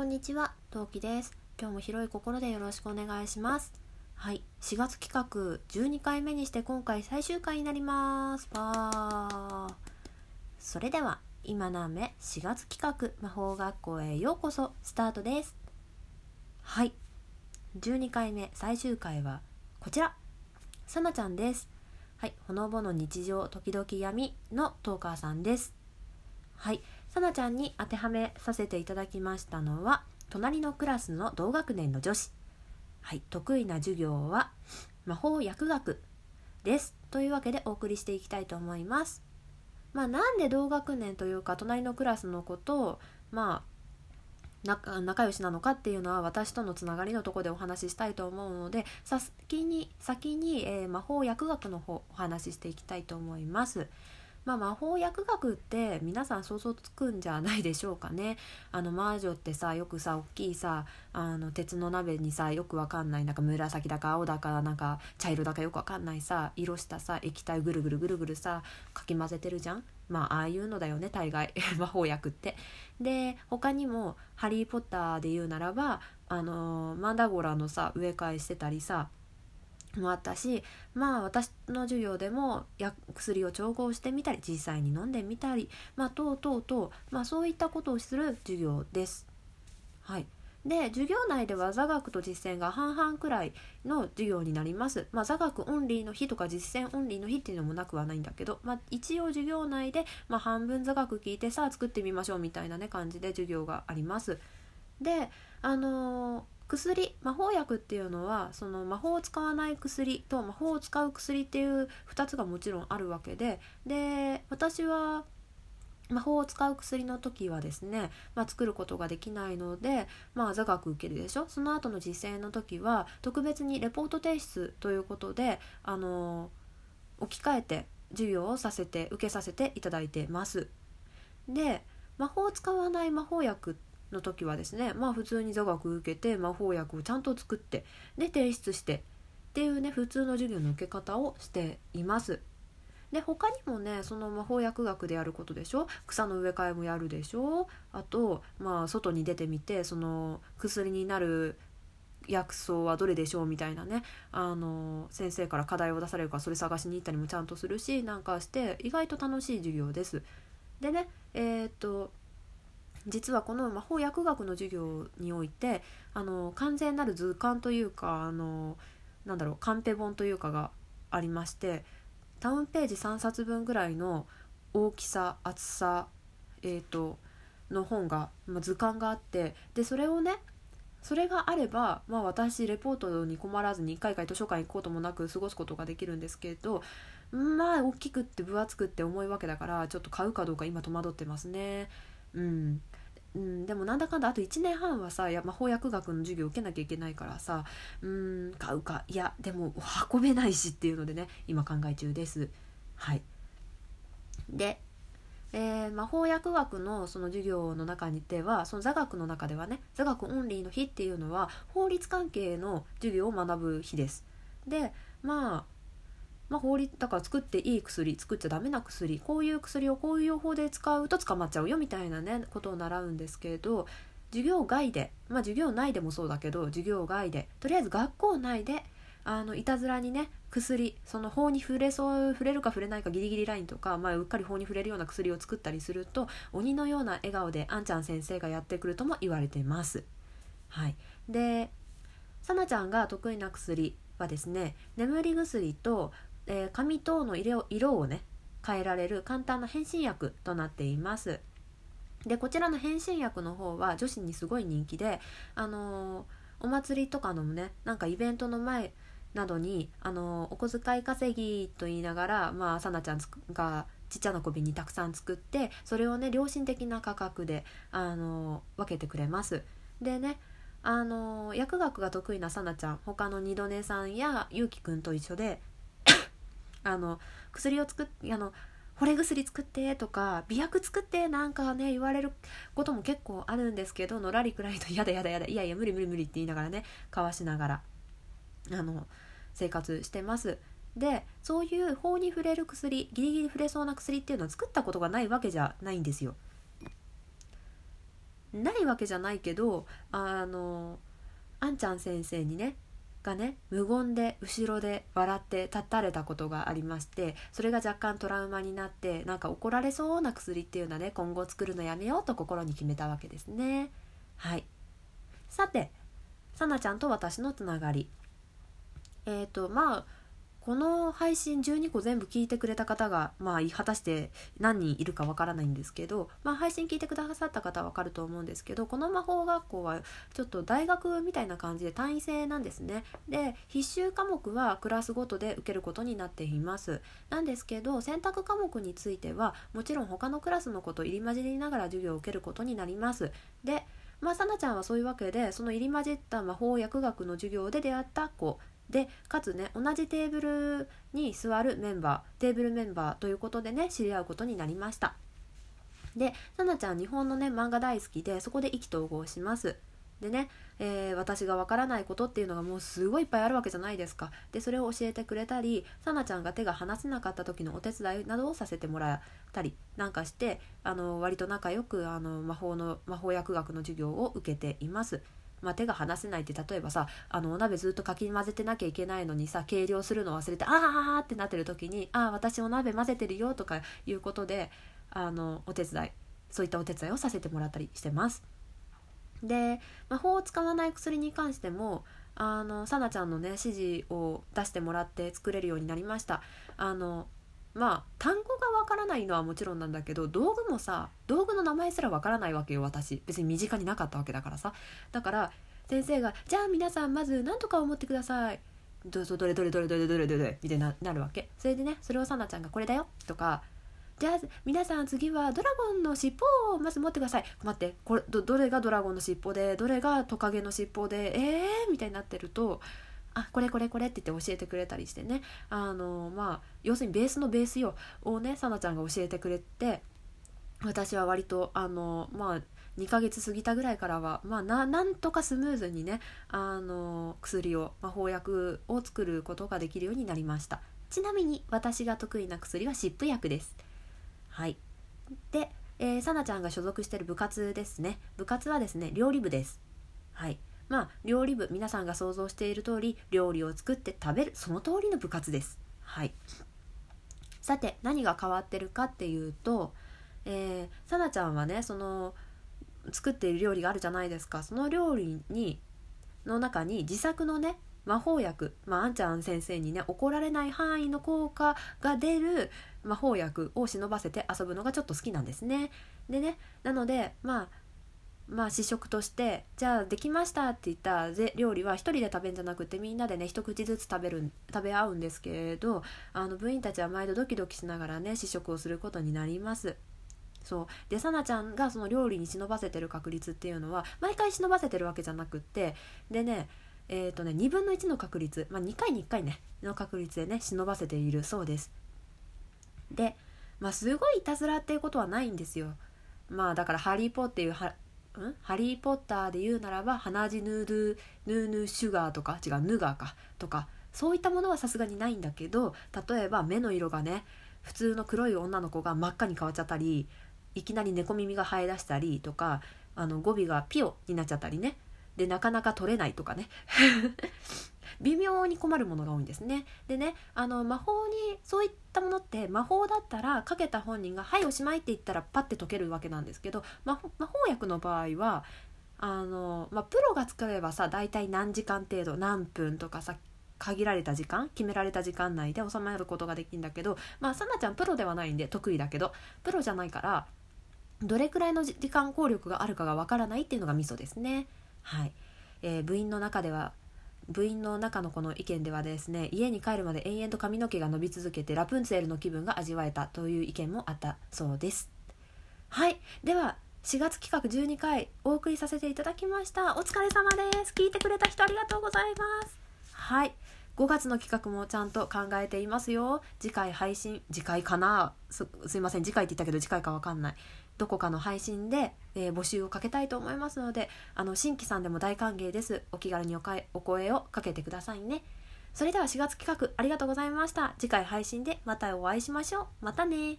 こんにちは、トウキです。今日も広い心でよろしくお願いします。はい、4月企画12回目にして今回最終回になります。わー。それでは、今の雨4月企画魔法学校へようこそスタートです。はい、12回目最終回はこちら、さなちゃんです。はい、ほのぼの日常時々闇のトーカーさんです。はい、さなちゃんに当てはめさせていただきましたのは隣のクラスの同学年の女子。はい得意な授業は魔法薬学です。というわけでお送りしていきたいと思います。まあなんで同学年というか隣のクラスの子とまあ仲仲良しなのかっていうのは私とのつながりのところでお話ししたいと思うので先に先に、えー魔法薬学の方お話ししていきたいと思います。まあ、魔法薬学って皆さん想像つくんじゃないでしょうかね。あの魔女ってさよくさ大きいさあの鉄の鍋にさよくわかんないなんか紫だか青だかなんか茶色だかよくわかんないさ色したさ液体ぐるぐるぐるぐるさかき混ぜてるじゃん。まあああいうのだよね大概。魔法薬って。で他にも「ハリー・ポッター」で言うならばあのマンダゴラのさ植え替えしてたりさもあったしまあ私の授業でも薬を調合してみたり実際に飲んでみたりまあ等々と、まあ、そういったことをする授業です。はいで授業内では座学と実践が半々くらいの授業になります。まあ、座学オンリーの日とか実践オンリーの日っていうのもなくはないんだけど、まあ、一応授業内で、まあ、半分座学聞いてさあ作ってみましょうみたいなね感じで授業があります。であのー薬魔法薬っていうのはその魔法を使わない薬と魔法を使う薬っていう2つがもちろんあるわけでで私は魔法を使う薬の時はですね、まあ、作ることができないので、まあ、座学受けるでしょ？その後の実践の時は特別にレポート提出ということであの置き換えて授業をさせて受けさせていただいてます。で魔法を使わない魔法薬の時はですねまあ普通に座学受けて魔法薬をちゃんと作ってで提出してっていうね普通の授業の受け方をしています。で他にもねその魔法薬学でやることでしょ？草の植え替えもやるでしょ？あとまあ外に出てみてその薬になる薬草はどれでしょう？みたいなねあの先生から課題を出されるからそれ探しに行ったりもちゃんとするしなんかして意外と楽しい授業です。でねえーっと実はこの魔法薬学の授業においてあの完全なる図鑑というかあのなんだろうカンペ本というかがありましてタウンページ3冊分ぐらいの大きさ厚さ、えー、との本が、まあ、図鑑があってでそれをねそれがあれば、まあ、私レポートに困らずに1回1回図書館行くこともなく過ごすことができるんですけどまあ大きくって分厚くって重いわけだからちょっと買うかどうか今戸惑ってますね。うんうん、でもなんだかんだあと1年半はさや魔法薬学の授業受けなきゃいけないからさうん買うかいやでも運べないしっていうのでね今考え中です。はい、で、えー魔法薬学のその授業の中にではその座学の中ではね座学オンリーの日っていうのは法律関係の授業を学ぶ日です。でまあまあ、法律だから作っていい薬作っちゃダメな薬こういう薬をこういう方法で使うと捕まっちゃうよみたいなねことを習うんですけれど授業外でまあ授業内でもそうだけど授業外でとりあえず学校内であのいたずらにね薬その法に触れそう触れるか触れないかギリギリラインとか、まあ、うっかり法に触れるような薬を作ったりすると鬼のような笑顔であんちゃん先生がやってくるとも言われてます。はい、でさなちゃんが得意な薬はですね眠り薬とえー髪等の色色をね変えられる簡単な変身薬となっています。でこちらの変身薬の方は女子にすごい人気で、あのーお祭りとかのねなんかイベントの前などに、あのーお小遣い稼ぎと言いながらまあさなちゃんがちっちゃな小瓶にたくさん作ってそれをね良心的な価格で、あのー分けてくれます。でねあのー薬学が得意なさなちゃん他の二度寝さんやゆうきくんと一緒であの薬を作っあの惚れ薬作ってとか美薬作ってなんかね言われることも結構あるんですけどのらりくらりと「やだやだやだいやいや無理無理無理」って言いながらねかわしながらあの生活してます。でそういう法に触れる薬ギリギリ触れそうな薬っていうのは作ったことがないわけじゃないんですよ。ないわけじゃないけどあのあんちゃん先生にねがね無言で後ろで笑って立たれたことがありましてそれが若干トラウマになってなんか怒られそうな薬っていうのはね今後作るのやめようと心に決めたわけですね。はい。さてさなちゃんと私のつながり。えっ、ー、とまあこの配信12個全部聞いてくれた方が、まあ、果たして何人いるかわからないんですけど、まあ、配信聞いてくださった方はわかると思うんですけどこの魔法学校はちょっと大学みたいな感じで単位制なんですね。で必修科目はクラスごとで受けることになっています。なんですけど選択科目についてはもちろん他のクラスのこと入り混じりながら授業を受けることになります。でまあ、さなちゃんはそういうわけでその入り混じった魔法薬学の授業で出会った子でかつね同じテーブルに座るメンバーテーブルメンバーということでね知り合うことになりました。でさなちゃん日本のね漫画大好きでそこで意気投合します。でね、えー、私がわからないことっていうのがもうすごいいっぱいあるわけじゃないですか。でそれを教えてくれたりさなちゃんが手が離せなかった時のお手伝いなどをさせてもらったりなんかしてあの割と仲良くあの魔法の魔法薬学の授業を受けています。まあ、手が離せないって例えばさあのお鍋ずっとかき混ぜてなきゃいけないのにさ計量するの忘れてああってなってる時に「ああ私お鍋混ぜてるよ」とかいうことであのお手伝いそういったお手伝いをさせてもらったりしてます。で魔法を使わない薬に関してもあのさなちゃんのね指示を出してもらって作れるようになりましたあのまあ単語がわからないのはもちろんなんだけど道具もさ道具の名前すらわからないわけよ私。別に身近になかったわけだからさ。だから先生が「じゃあ皆さんまず何とか思ってください」どどれどれどれどれどれどれみたいななるわけ。それでねそれをさなちゃんが「これだよ」とか「じゃあ皆さん次はドラゴンの尻尾をまず持ってください」待ってこれどどれがドラゴンの尻尾でどれがトカゲの尻尾でえーみたいになってるとあこれこれこれって言って教えてくれたりしてね。あのまあ要するにベースのベースよをねさなちゃんが教えてくれて私は割とあのまあ2ヶ月過ぎたぐらいからは、まあ、なんとかスムーズにねあの薬を魔法薬を作ることができるようになりました。ちなみに私が得意な薬は湿布薬です。はい。で、えー、さなちゃんが所属してる部活ですね。部活はですね料理部です。はい。まあ料理部皆さんが想像している通り料理を作って食べるその通りの部活です。はい。さて何が変わってるかっていうとえー、さなちゃんはねその作っている料理があるじゃないですか。その料理にの中に自作のね魔法薬、まあ、あんちゃん先生にね怒られない範囲の効果が出る魔法薬を忍ばせて遊ぶのがちょっと好きなんですね。でねなのでまあまあ試食としてじゃあできましたって言った料理は1人で食べるんじゃなくてみんなでね一口ずつ食べる食べ合うんですけれどあの部員たちは毎度ドキドキしながらね試食をすることになります。そう。でさなちゃんがその料理に忍ばせてる確率っていうのは毎回忍ばせてるわけじゃなくってでねえっ、ー、とね2分の1の確率、まあ、2回に1回ねの確率でね忍ばせているそうです。でまあすごいいたずらっていうことはないんですよ。まあだからハリー・ポッっていうんハリー・ポッターで言うならば鼻血ヌードゥヌーヌシュガーとか違うヌガーかとかそういったものはさすがにないんだけど例えば目の色がね普通の黒い女の子が真っ赤に変わっちゃったりいきなり猫耳が生え出したりとかあの語尾がピオになっちゃったりね。でなかなか取れないとかね。微妙に困るものが多いんですねでねあの魔法にそういったものって魔法だったらかけた本人が「はいおしまい」って言ったらパッて解けるわけなんですけど魔法薬の場合はあの、まあ、プロが作ればさ大体何時間程度何分とかさ限られた時間決められた時間内で収まることができるんだけどまあさなちゃんプロではないんで得意だけどプロじゃないからどれくらいの時間効力があるかがわからないっていうのがミソですね。はいえー、部員の中では部員の中のこの意見ではですね家に帰るまで延々と髪の毛が伸び続けてラプンツェルの気分が味わえたという意見もあったそうです。はい。では4月企画12回お送りさせていただきました。お疲れ様です。聞いてくれた人ありがとうございます。はい。5月の企画もちゃんと考えていますよ。次回配信次回かな？すいません。次回って言ったけど次回かわかんない。どこかの配信で、えー、募集をかけたいと思いますのであの新規さんでも大歓迎です。お気軽におかお声をかけてくださいね。それでは4月企画ありがとうございました。次回配信でまたお会いしましょう。またね